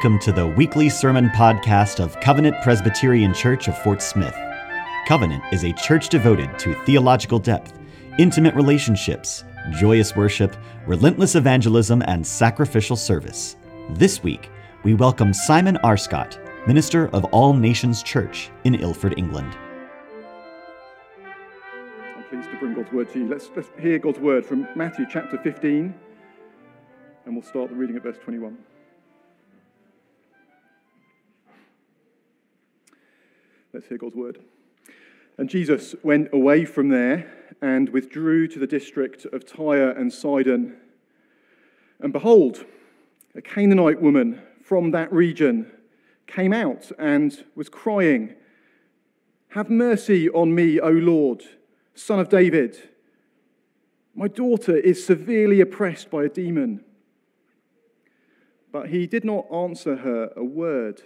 Welcome to the weekly sermon podcast of Covenant Presbyterian Church of Fort Smith. Covenant is a church devoted to theological depth, intimate relationships, joyous worship, relentless evangelism, and sacrificial service. This week, we welcome Simon Arscott, minister of All Nations Church in Ilford, England. I'm pleased to bring God's word to you. Let's, let's hear God's word from Matthew chapter 15, and we'll start the reading at verse 21. Let's hear God's word. And Jesus went away from there and withdrew to the district of Tyre and Sidon. And behold, a Canaanite woman from that region came out and was crying, Have mercy on me, O Lord, son of David. My daughter is severely oppressed by a demon. But he did not answer her a word.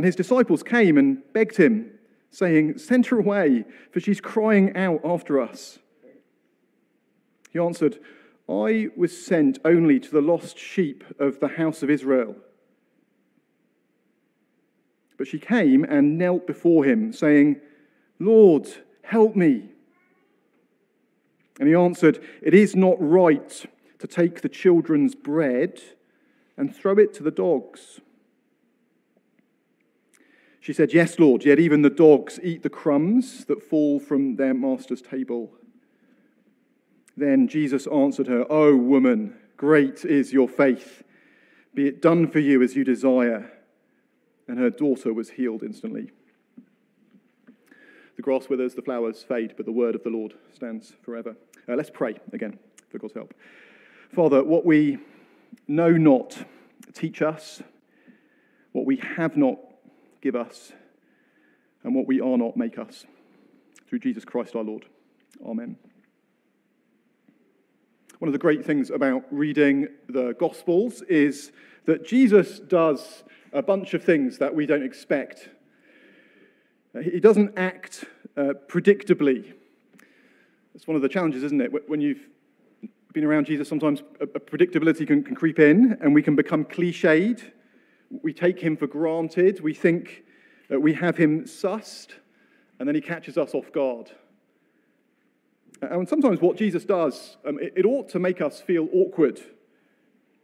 And his disciples came and begged him, saying, Send her away, for she's crying out after us. He answered, I was sent only to the lost sheep of the house of Israel. But she came and knelt before him, saying, Lord, help me. And he answered, It is not right to take the children's bread and throw it to the dogs. She said, Yes, Lord, yet even the dogs eat the crumbs that fall from their master's table. Then Jesus answered her, O woman, great is your faith. Be it done for you as you desire. And her daughter was healed instantly. The grass withers, the flowers fade, but the word of the Lord stands forever. Uh, let's pray again for God's help. Father, what we know not, teach us. What we have not, give us, and what we are not, make us. Through Jesus Christ our Lord. Amen. One of the great things about reading the Gospels is that Jesus does a bunch of things that we don't expect. He doesn't act uh, predictably. It's one of the challenges, isn't it? When you've been around Jesus, sometimes predictability can, can creep in and we can become cliched we take him for granted. We think that we have him sussed, and then he catches us off guard. And sometimes what Jesus does, um, it, it ought to make us feel awkward.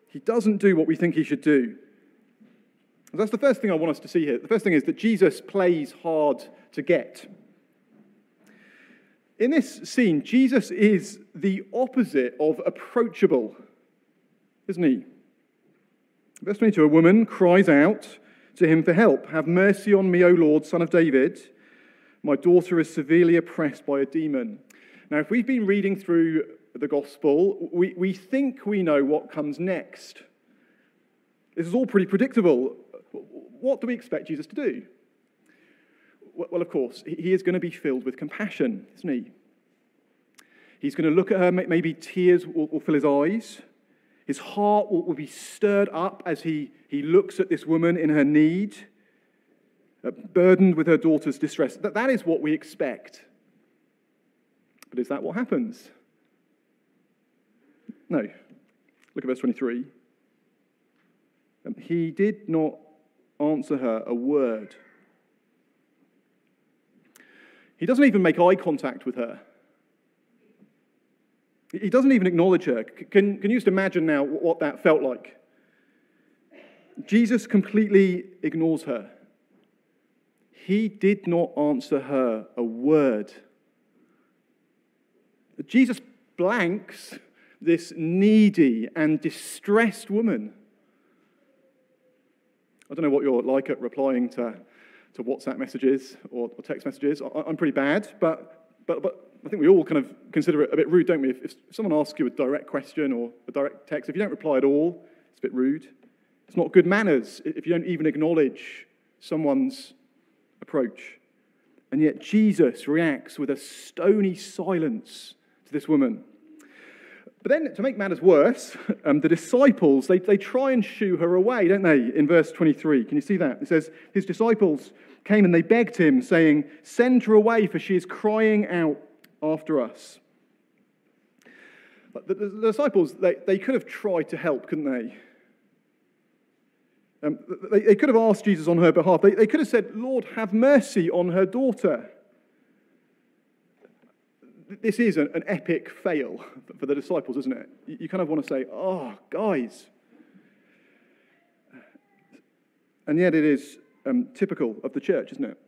He doesn't do what we think he should do. And that's the first thing I want us to see here. The first thing is that Jesus plays hard to get. In this scene, Jesus is the opposite of approachable, isn't he? Verse 22 A woman cries out to him for help Have mercy on me, O Lord, son of David. My daughter is severely oppressed by a demon. Now, if we've been reading through the gospel, we, we think we know what comes next. This is all pretty predictable. What do we expect Jesus to do? Well, of course, he is going to be filled with compassion, isn't he? He's going to look at her, maybe tears will, will fill his eyes. His heart will, will be stirred up as he, he looks at this woman in her need, uh, burdened with her daughter's distress. That, that is what we expect. But is that what happens? No. Look at verse 23. Um, he did not answer her a word. He doesn't even make eye contact with her. He doesn't even acknowledge her. Can, can you just imagine now what that felt like? Jesus completely ignores her. He did not answer her a word. Jesus blanks this needy and distressed woman. I don't know what you're like at replying to, to WhatsApp messages or, or text messages. I, I'm pretty bad, but, but, but I think we all kind of consider it a bit rude, don't we? If, if someone asks you a direct question or a direct text, if you don't reply at all, it's a bit rude. It's not good manners if you don't even acknowledge someone's approach. And yet Jesus reacts with a stony silence to this woman. But then, to make matters worse, um, the disciples, they, they try and shoo her away, don't they, in verse 23. Can you see that? It says, His disciples came and they begged him, saying, Send her away, for she is crying out after us. The, the, the disciples, they, they could have tried to help, couldn't they? Um, they, they, could have asked Jesus on her behalf. They, they could have said, Lord, have mercy on her daughter. This is an, an epic fail for the disciples, isn't it? You, you kind of want to say, oh, guys. And yet it is um, typical of the church, isn't it?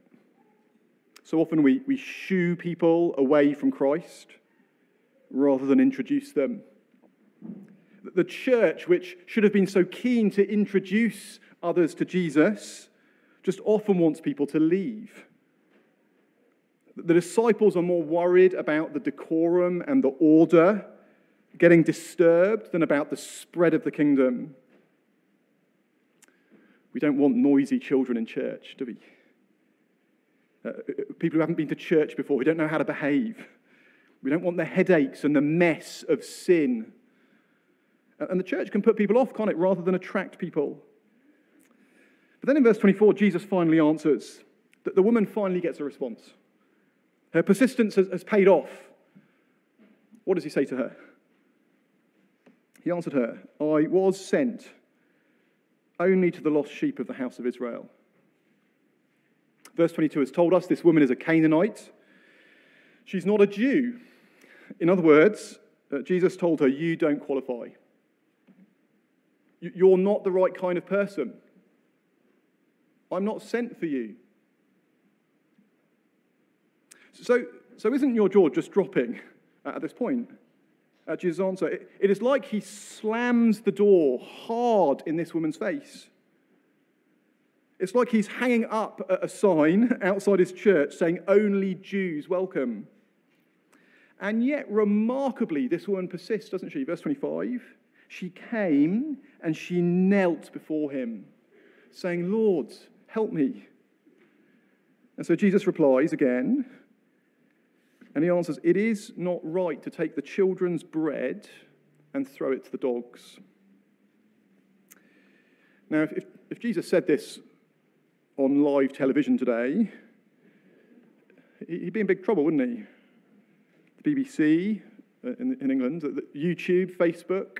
So often we, we shoo people away from Christ rather than introduce them. The church, which should have been so keen to introduce others to Jesus, just often wants people to leave. The disciples are more worried about the decorum and the order getting disturbed than about the spread of the kingdom. We don't want noisy children in church, do we? Uh, people who haven't been to church before, who don't know how to behave. We don't want the headaches and the mess of sin. And the church can put people off, can't it, rather than attract people. But then in verse 24, Jesus finally answers that the woman finally gets a response. Her persistence has, has paid off. What does he say to her? He answered her, I was sent only to the lost sheep of the house of Israel. Verse 22 has told us this woman is a Canaanite. She's not a Jew. In other words, uh, Jesus told her, You don't qualify. You're not the right kind of person. I'm not sent for you. So, so isn't your jaw just dropping at this point? At Jesus' answer, it, it is like he slams the door hard in this woman's face. It's like he's hanging up a sign outside his church saying, Only Jews welcome. And yet, remarkably, this woman persists, doesn't she? Verse 25 She came and she knelt before him, saying, Lord, help me. And so Jesus replies again, and he answers, It is not right to take the children's bread and throw it to the dogs. Now, if, if Jesus said this on live television today, he'd be in big trouble, wouldn't he? The BBC uh, in, in England, YouTube, Facebook,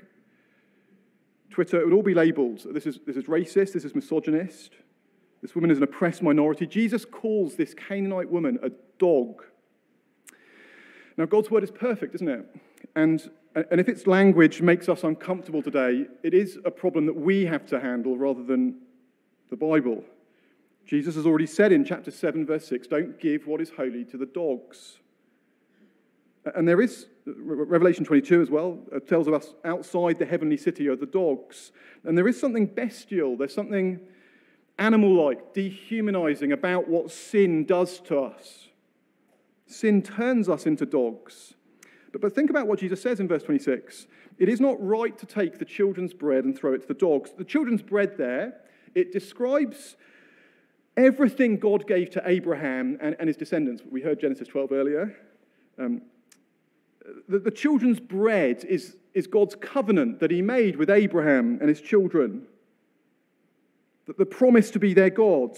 Twitter, it would all be labeled. This is, this is racist, this is misogynist, this woman is an oppressed minority. Jesus calls this Canaanite woman a dog. Now, God's word is perfect, isn't it? And, and if its language makes us uncomfortable today, it is a problem that we have to handle rather than the Bible. Jesus has already said in chapter 7, verse 6, don't give what is holy to the dogs. And there is, Revelation 22 as well, uh, tells of us outside the heavenly city are the dogs. And there is something bestial, there's something animal like, dehumanizing about what sin does to us. Sin turns us into dogs. But, but think about what Jesus says in verse 26. It is not right to take the children's bread and throw it to the dogs. The children's bread there, it describes everything God gave to Abraham and, and his descendants. We heard Genesis 12 earlier. Um, the, the children's bread is, is God's covenant that he made with Abraham and his children. That the promise to be their God.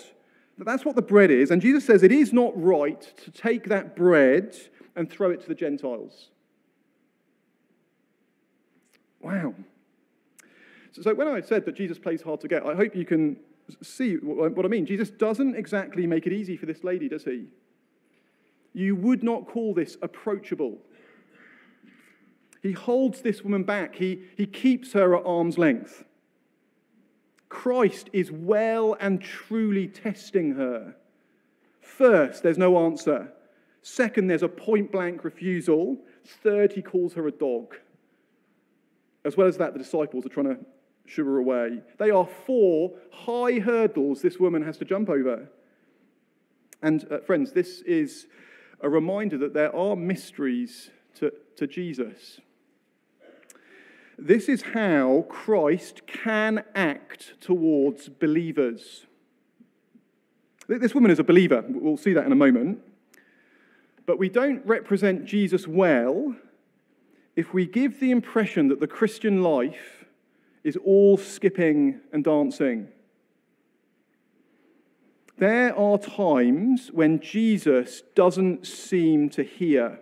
That That's what the bread is. And Jesus says it is not right to take that bread and throw it to the Gentiles. Wow. So, so when I said that Jesus plays hard to get, I hope you can see what I mean. Jesus doesn't exactly make it easy for this lady, does he? You would not call this approachable. He holds this woman back, he, he keeps her at arm's length. Christ is well and truly testing her. First, there's no answer. Second, there's a point blank refusal. Third, he calls her a dog. As well as that, the disciples are trying to shoo away. They are four high hurdles this woman has to jump over. And, uh, friends, this is a reminder that there are mysteries to, to Jesus. This is how Christ can act towards believers. This woman is a believer. We'll see that in a moment. But we don't represent Jesus well if we give the impression that the Christian life is all skipping and dancing. There are times when Jesus doesn't seem to hear.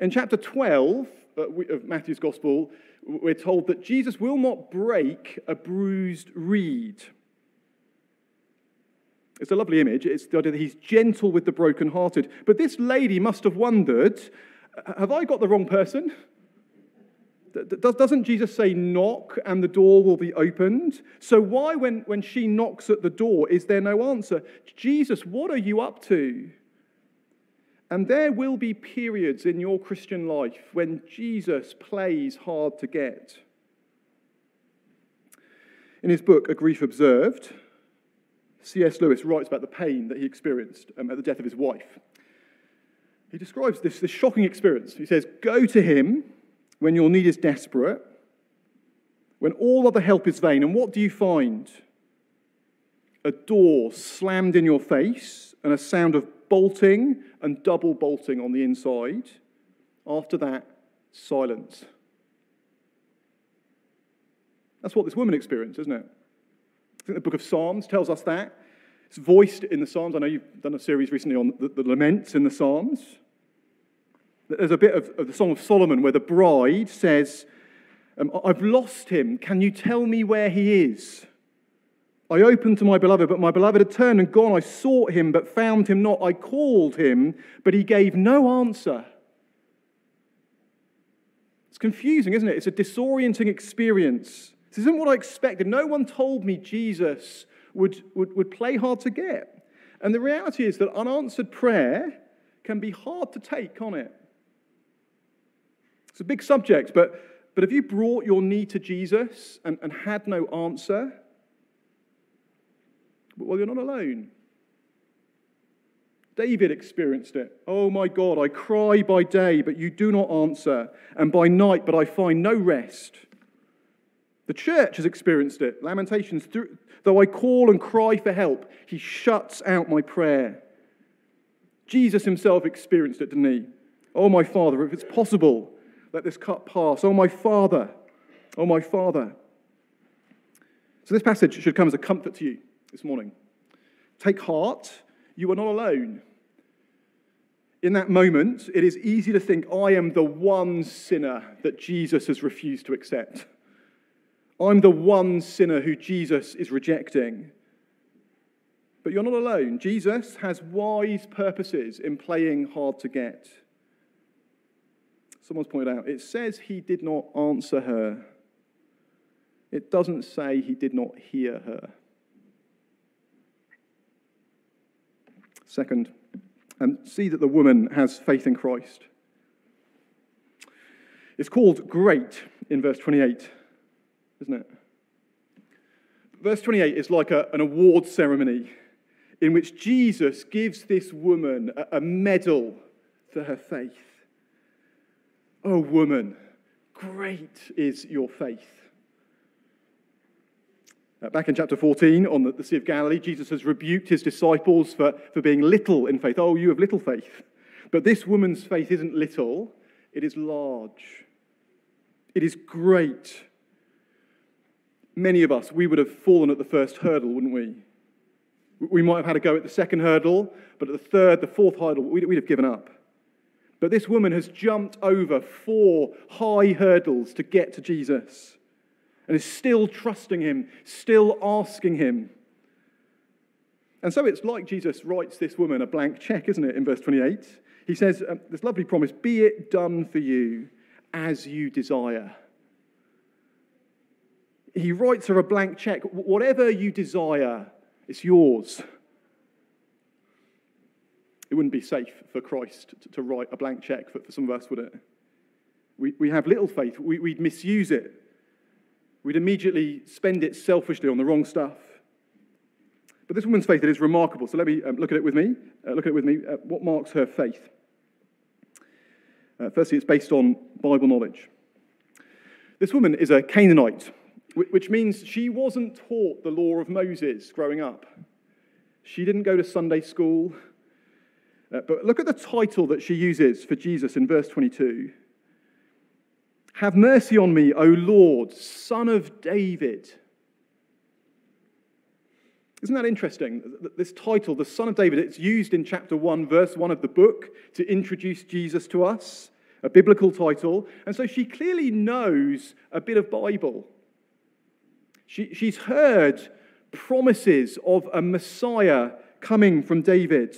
In chapter 12, uh, of Matthew's Gospel, we're told that Jesus will not break a bruised reed. It's a lovely image. It's the idea that he's gentle with the brokenhearted. But this lady must have wondered have I got the wrong person? Doesn't Jesus say, knock and the door will be opened? So, why, when, when she knocks at the door, is there no answer? Jesus, what are you up to? And there will be periods in your Christian life when Jesus plays hard to get. In his book, A Grief Observed, C.S. Lewis writes about the pain that he experienced um, at the death of his wife. He describes this, this shocking experience. He says, Go to him when your need is desperate, when all other help is vain. And what do you find? A door slammed in your face and a sound of bolting and double bolting on the inside. After that, silence. That's what this woman experienced, isn't it? I think the book of Psalms tells us that. It's voiced in the Psalms. I know you've done a series recently on the, the laments in the Psalms. There's a bit of, of, the Song of Solomon where the bride says, um, I've lost him. Can you tell me where he is? I opened to my beloved, but my beloved had turned and gone. I sought him, but found him not. I called him, but he gave no answer. It's confusing, isn't it? It's a disorienting experience. This isn't what I expected. No one told me Jesus would, would, would play hard to get. And the reality is that unanswered prayer can be hard to take, can't it? It's a big subject, but, but have you brought your need to Jesus and, and had no answer? Well, you're not alone. David experienced it. Oh my God, I cry by day, but you do not answer, and by night, but I find no rest. The church has experienced it. Lamentations, though I call and cry for help, he shuts out my prayer. Jesus himself experienced it, didn't he? Oh, my Father, if it's possible, let this cup pass. Oh, my Father, oh, my Father. So, this passage should come as a comfort to you this morning. Take heart, you are not alone. In that moment, it is easy to think, I am the one sinner that Jesus has refused to accept. I'm the one sinner who Jesus is rejecting. But you're not alone. Jesus has wise purposes in playing hard to get. Someone's pointed out, it says he did not answer her. It doesn't say he did not hear her. Second, and see that the woman has faith in Christ. It's called great in verse 28, isn't it? Verse 28 is like a, an award ceremony in which Jesus gives this woman a, a medal for her faith. Oh, woman, great is your faith. Uh, back in chapter 14 on the, the Sea of Galilee, Jesus has rebuked his disciples for, for being little in faith. Oh, you have little faith. But this woman's faith isn't little, it is large. It is great. Many of us, we would have fallen at the first hurdle, wouldn't we? We might have had a go at the second hurdle, but at the third, the fourth hurdle, we'd, we'd have given up. But this woman has jumped over four high hurdles to get to Jesus and is still trusting him, still asking him. And so it's like Jesus writes this woman a blank check, isn't it, in verse 28? He says, um, This lovely promise, be it done for you as you desire. He writes her a blank check. Whatever you desire, it's yours. It wouldn't be safe for Christ to, write a blank check for, for, some of us, would it? We, we have little faith, we, we'd misuse it. We'd immediately spend it selfishly on the wrong stuff. But this woman's faith it is remarkable. So let me um, look at it with me. Uh, look at it with me. Uh, what marks her faith? Uh, firstly, it's based on Bible knowledge. This woman is a Canaanite, which means she wasn't taught the law of Moses growing up. She didn't go to Sunday school. Uh, but look at the title that she uses for Jesus in verse 22. Have mercy on me, O Lord, son of David. Isn't that interesting? This title, the Son of David, it's used in chapter 1, verse 1 of the book to introduce Jesus to us. a biblical title, and so she clearly knows a bit of Bible. She, she's heard promises of a Messiah coming from David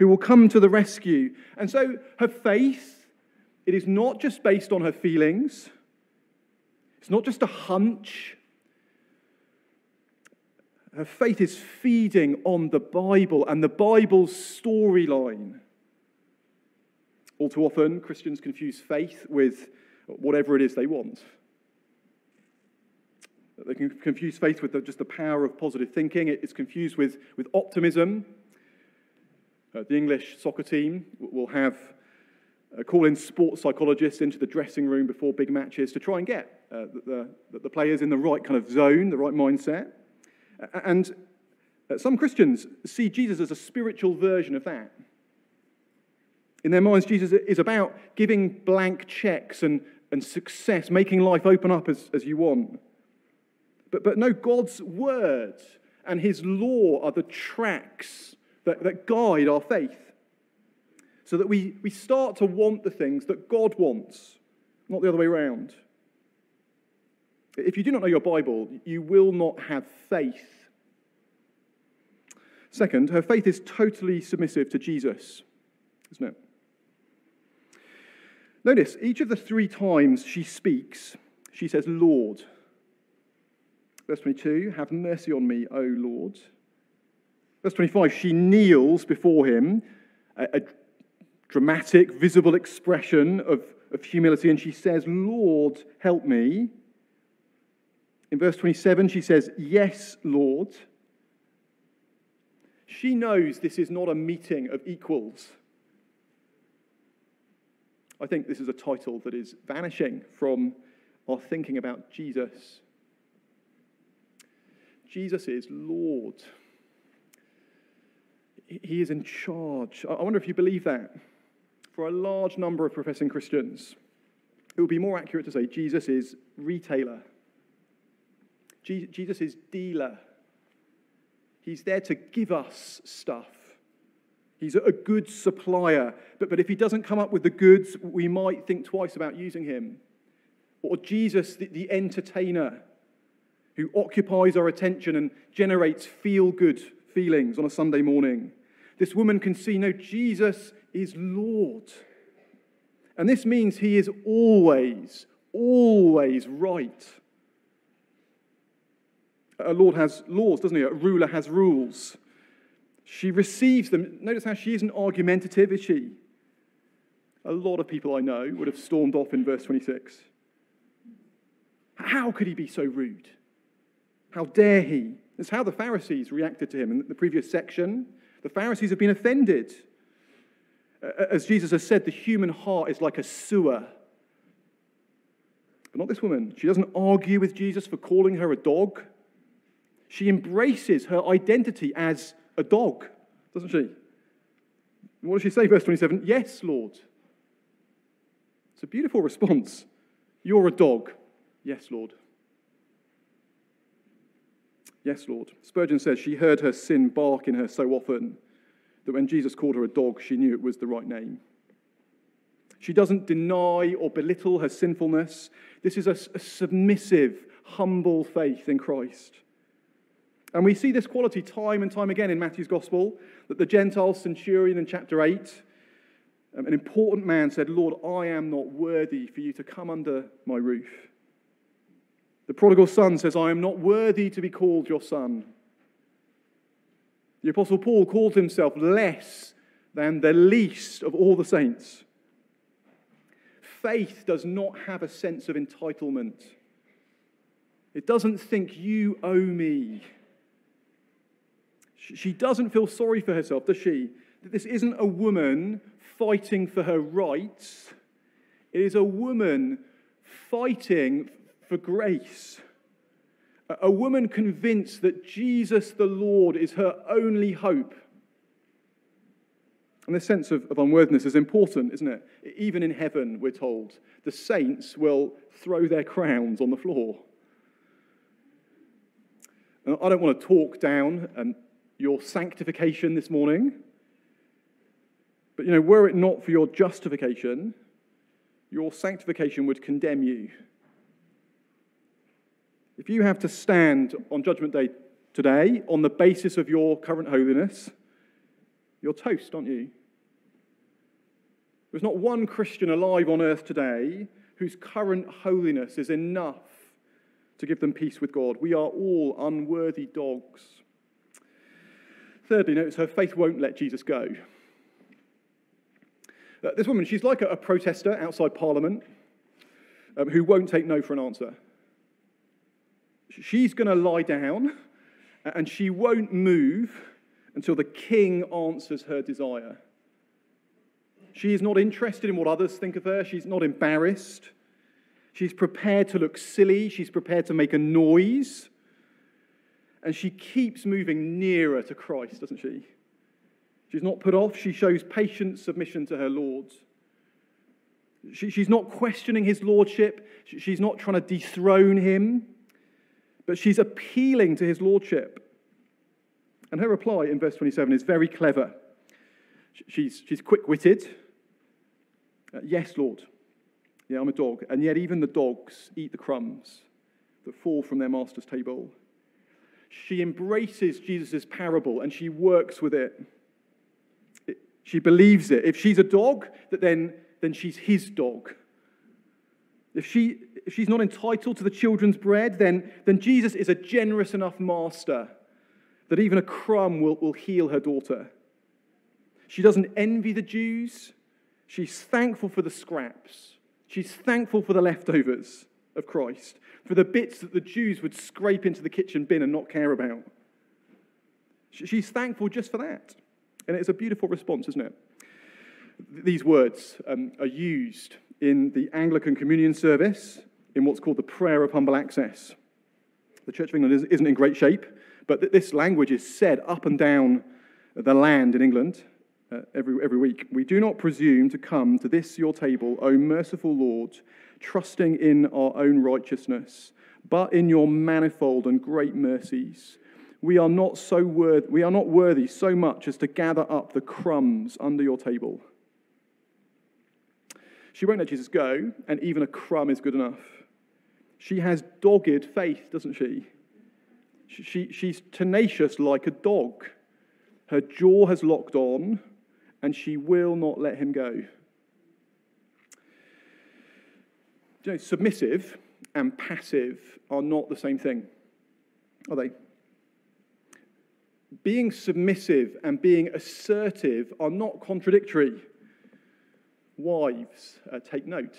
who will come to the rescue. And so her faith, it is not just based on her feelings, it's not just a hunch. Her faith is feeding on the Bible and the Bible's storyline. All too often, Christians confuse faith with whatever it is they want. They can confuse faith with just the power of positive thinking. It's confused with, with optimism. Uh, the English soccer team will have uh, call in sports psychologists into the dressing room before big matches to try and get uh, the, the, the, players in the right kind of zone, the right mindset. And uh, some Christians see Jesus as a spiritual version of that. In their minds, Jesus is about giving blank checks and, and success, making life open up as, as you want. But, but no, God's word and his law are the tracks that, that guide our faith. So that we, we start to want the things that God wants, not the other way around. If you do not know your Bible, you will not have faith. Second, her faith is totally submissive to Jesus, isn't it? Notice, each of the three times she speaks, she says, Lord. Verse 22, have mercy on me, O Lord. Verse 25, she kneels before him, a, a dramatic, visible expression of, of humility, and she says, Lord, help me. In verse 27, she says, Yes, Lord. She knows this is not a meeting of equals. I think this is a title that is vanishing from our thinking about Jesus. Jesus is Lord. He is in charge. I wonder if you believe that. For a large number of professing Christians, it would be more accurate to say Jesus is retailer. Jesus is dealer. He's there to give us stuff. He's a good supplier. But, but if he doesn't come up with the goods, we might think twice about using him. Or Jesus, the, the entertainer, who occupies our attention and generates feel good feelings on a Sunday morning. This woman can see no, Jesus is Lord. And this means he is always, always right. A Lord has laws, doesn't he? A ruler has rules. She receives them. Notice how she isn't argumentative, is she? A lot of people I know would have stormed off in verse 26. How could he be so rude? How dare he? It's how the Pharisees reacted to him in the previous section. The Pharisees have been offended. As Jesus has said, the human heart is like a sewer. But not this woman. She doesn't argue with Jesus for calling her a dog. She embraces her identity as a dog, doesn't she? What does she say, verse 27? Yes, Lord. It's a beautiful response. You're a dog. Yes, Lord. Yes, Lord. Spurgeon says she heard her sin bark in her so often that when Jesus called her a dog, she knew it was the right name. She doesn't deny or belittle her sinfulness. This is a, a submissive, humble faith in Christ. And we see this quality time and time again in Matthew's gospel that the Gentile centurion in chapter 8, um, an important man said, Lord, I am not worthy for you to come under my roof. The prodigal son says, I am not worthy to be called your son. The Apostle Paul calls himself less than the least of all the saints. Faith does not have a sense of entitlement. It doesn't think you owe me. She doesn't feel sorry for herself, does she? That this isn't a woman fighting for her rights. It is a woman fighting for grace. A woman convinced that Jesus the Lord is her only hope. And this sense of, of unworthiness is important, isn't it? Even in heaven, we're told, the saints will throw their crowns on the floor. And I don't want to talk down um, your sanctification this morning, but you know, were it not for your justification, your sanctification would condemn you. If you have to stand on Judgment Day today on the basis of your current holiness, you're toast, aren't you? There's not one Christian alive on earth today whose current holiness is enough to give them peace with God. We are all unworthy dogs. Thirdly, notice her faith won't let Jesus go. Uh, this woman, she's like a, a protester outside Parliament um, who won't take no for an answer. She's going to lie down and she won't move until the king answers her desire. She is not interested in what others think of her. She's not embarrassed. She's prepared to look silly. She's prepared to make a noise. And she keeps moving nearer to Christ, doesn't she? She's not put off. She shows patient submission to her Lord. She, she's not questioning his lordship. She's not trying to dethrone him, but she's appealing to his lordship. And her reply in verse 27 is very clever. She's, she's quick witted. Uh, yes, Lord. Yeah, I'm a dog. And yet, even the dogs eat the crumbs that fall from their master's table. She embraces Jesus' parable and she works with it. it. She believes it. If she's a dog, that then, then she's his dog. If, she, if she's not entitled to the children's bread, then, then Jesus is a generous enough master that even a crumb will, will heal her daughter. She doesn't envy the Jews. She's thankful for the scraps. She's thankful for the leftovers of Christ, for the bits that the Jews would scrape into the kitchen bin and not care about. She's thankful just for that. And it's a beautiful response, isn't it? These words um, are used in the Anglican communion service in what's called the prayer of humble access. The Church of England isn't in great shape. But this language is said up and down the land in England uh, every, every week. We do not presume to come to this your table, O merciful Lord, trusting in our own righteousness, but in your manifold and great mercies. We are not so worth, we are not worthy so much as to gather up the crumbs under your table. She won't let Jesus go, and even a crumb is good enough. She has dogged faith, doesn't she? She, she's tenacious like a dog. Her jaw has locked on, and she will not let him go. You know, submissive and passive are not the same thing, are they? Being submissive and being assertive are not contradictory. Wives, uh, take note.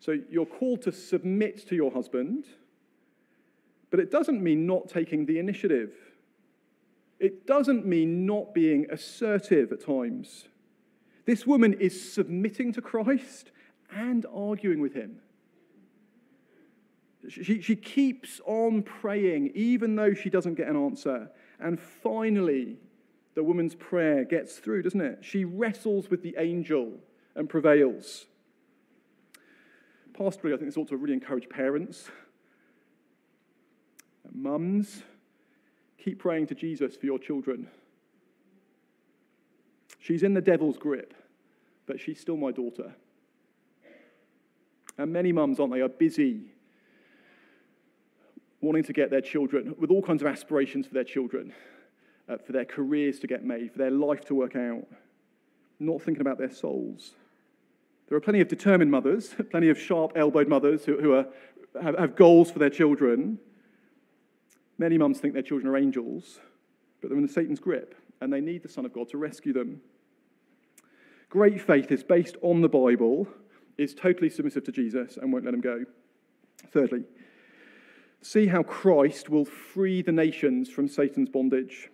So you're called to submit to your husband but it doesn't mean not taking the initiative. It doesn't mean not being assertive at times. This woman is submitting to Christ and arguing with him. She, she keeps on praying even though she doesn't get an answer. And finally, the woman's prayer gets through, doesn't it? She wrestles with the angel and prevails. Pastorally, I think this ought to really encourage parents Mums, keep praying to Jesus for your children. She's in the devil's grip, but she's still my daughter. And many mums, aren't they, are busy wanting to get their children with all kinds of aspirations for their children, uh, for their careers to get made, for their life to work out, not thinking about their souls. There are plenty of determined mothers, plenty of sharp elbowed mothers who, who are, have, have goals for their children, Many mums think their children are angels, but they're in Satan's grip, and they need the Son of God to rescue them. Great faith is based on the Bible, is totally submissive to Jesus, and won't let him go. Thirdly, see how Christ will free the nations from Satan's bondage.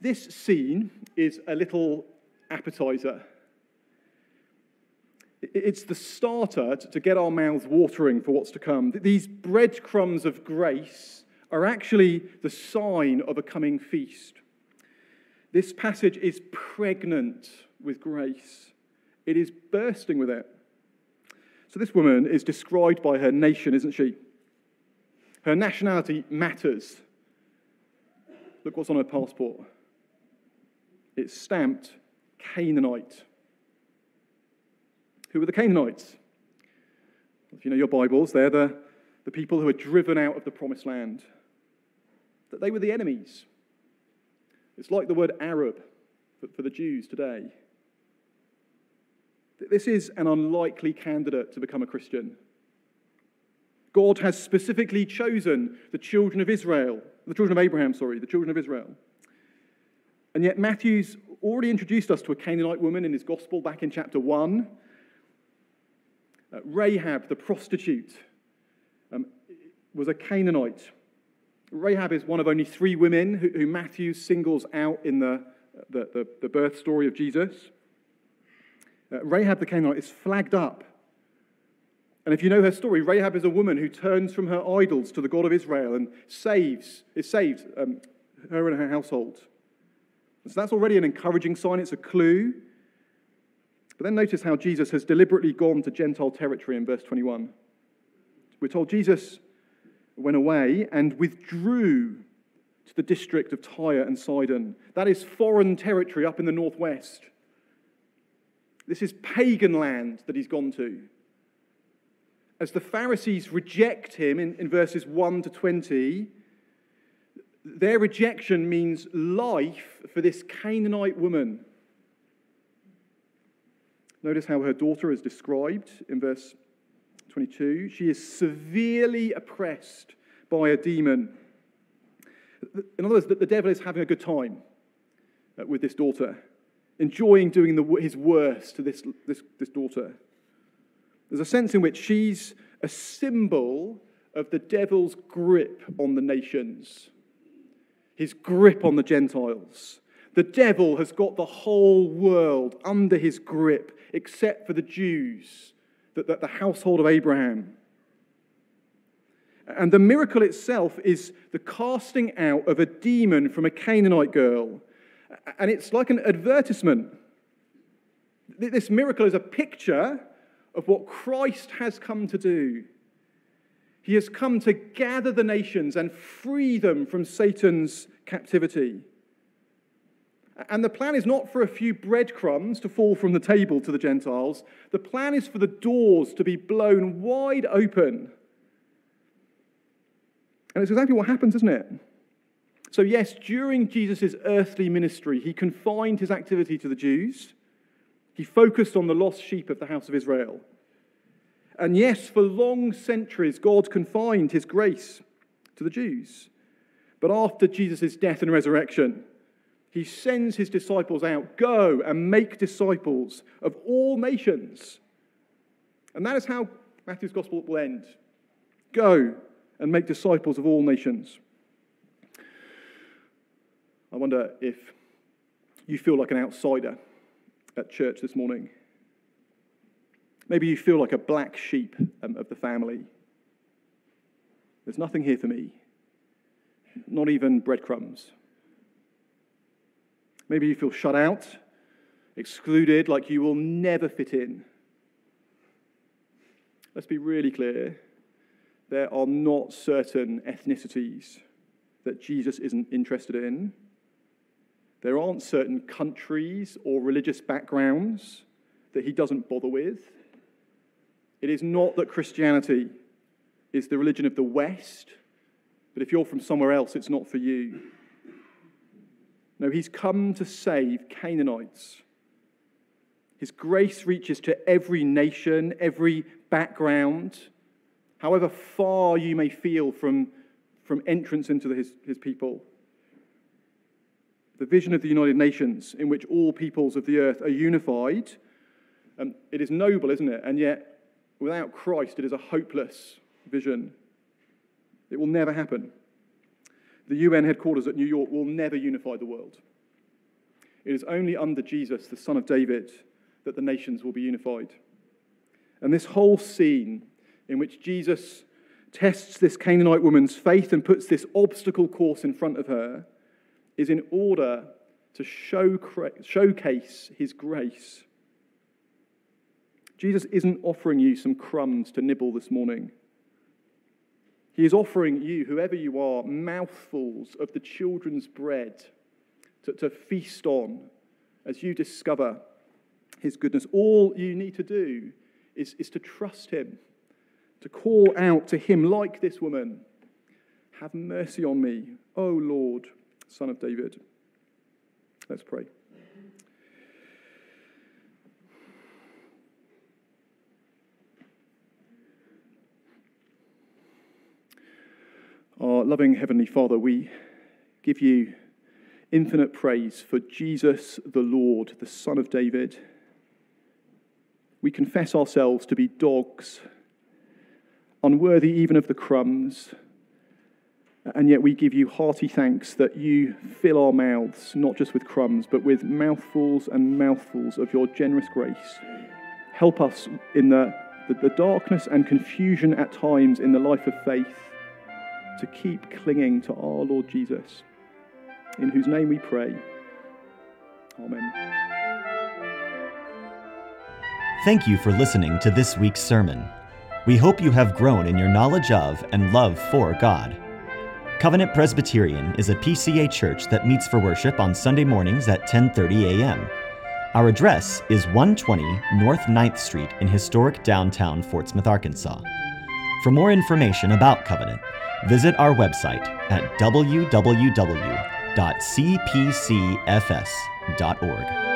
This scene is a little appetizer it's the starter to get our mouths watering for what's to come. These breadcrumbs of grace are actually the sign of a coming feast. This passage is pregnant with grace, it is bursting with it. So, this woman is described by her nation, isn't she? Her nationality matters. Look what's on her passport. It's stamped Canaanite. Who were the Canaanites? If you know your Bibles, they're the, the people who were driven out of the promised land. That they were the enemies. It's like the word Arab for, for the Jews today. This is an unlikely candidate to become a Christian. God has specifically chosen the children of Israel, the children of Abraham, sorry, the children of Israel. And yet, Matthew's already introduced us to a Canaanite woman in his gospel back in chapter 1. Uh, Rahab, the prostitute, um, was a Canaanite. Rahab is one of only three women who, who Matthew singles out in the, the, the, the birth story of Jesus. Uh, Rahab the Canaanite is flagged up and if you know her story, Rahab is a woman who turns from her idols to the God of Israel and saves, is saved, um, her and her household. So that's already an encouraging sign, it's a clue. But then notice how Jesus has deliberately gone to Gentile territory in verse 21. We're told Jesus went away and withdrew to the district of Tyre and Sidon. That is foreign territory up in the northwest. This is pagan land that he's gone to as the Pharisees reject him in, in verses 1 to 20, their rejection means life for this Canaanite woman. Notice how her daughter is described in verse 22. She is severely oppressed by a demon. In other words, the devil is having a good time uh, with this daughter, enjoying doing the, his worst to this, this, this daughter. There's a sense in which she's a symbol of the devil's grip on the nations, his grip on the Gentiles. The devil has got the whole world under his grip, except for the Jews, the, the, the household of Abraham. And the miracle itself is the casting out of a demon from a Canaanite girl. And it's like an advertisement. This miracle is a picture of what Christ has come to do. He has come to gather the nations and free them from Satan's captivity. And the plan is not for a few breadcrumbs to fall from the table to the Gentiles. The plan is for the doors to be blown wide open. And it's exactly what happens, isn't it? So, yes, during Jesus' earthly ministry, he confined his activity to the Jews. He focused on the lost sheep of the house of Israel. And yes, for long centuries, God confined his grace to the Jews. But after Jesus' death and resurrection, he sends his disciples out go and make disciples of all nations. And that is how Matthew's gospel will end go and make disciples of all nations. I wonder if you feel like an outsider at church this morning. Maybe you feel like a black sheep um, of the family. There's nothing here for me, not even breadcrumbs. Maybe you feel shut out, excluded, like you will never fit in. Let's be really clear there are not certain ethnicities that Jesus isn't interested in. There aren't certain countries or religious backgrounds that he doesn't bother with. It is not that Christianity is the religion of the West, but if you're from somewhere else, it's not for you. No, he's come to save Canaanites. His grace reaches to every nation, every background, however far you may feel from, from entrance into his, his people the vision of the United Nations, in which all peoples of the earth are unified, um, it is noble, isn't it? And yet, without Christ, it is a hopeless vision. It will never happen. The UN headquarters at New York will never unify the world. It is only under Jesus, the Son of David, that the nations will be unified. And this whole scene in which Jesus tests this Canaanite woman's faith and puts this obstacle course in front of her is in order to show, showcase his grace. Jesus isn't offering you some crumbs to nibble this morning. He is offering you, whoever you are, mouthfuls of the children's bread to, to feast on as you discover his goodness. All you need to do is, is to trust Him, to call out to Him like this woman Have mercy on me, O Lord, Son of David. Let's pray. Our loving Heavenly Father, we give you infinite praise for Jesus the Lord, the Son of David. We confess ourselves to be dogs, unworthy even of the crumbs, and yet we give you hearty thanks that you fill our mouths not just with crumbs, but with mouthfuls and mouthfuls of your generous grace. Help us in the, the, the darkness and confusion at times in the life of faith to keep clinging to our Lord Jesus, in whose name we pray. Amen. Thank you for listening to this week's sermon. We hope you have grown in your knowledge of and love for God. Covenant Presbyterian is a PCA church that meets for worship on Sunday mornings at 10:30 a.m. Our address is 120 North 9th Street in historic downtown Fort Smith, Arkansas. For more information about Covenant, visit our website at www.cpcfs.org.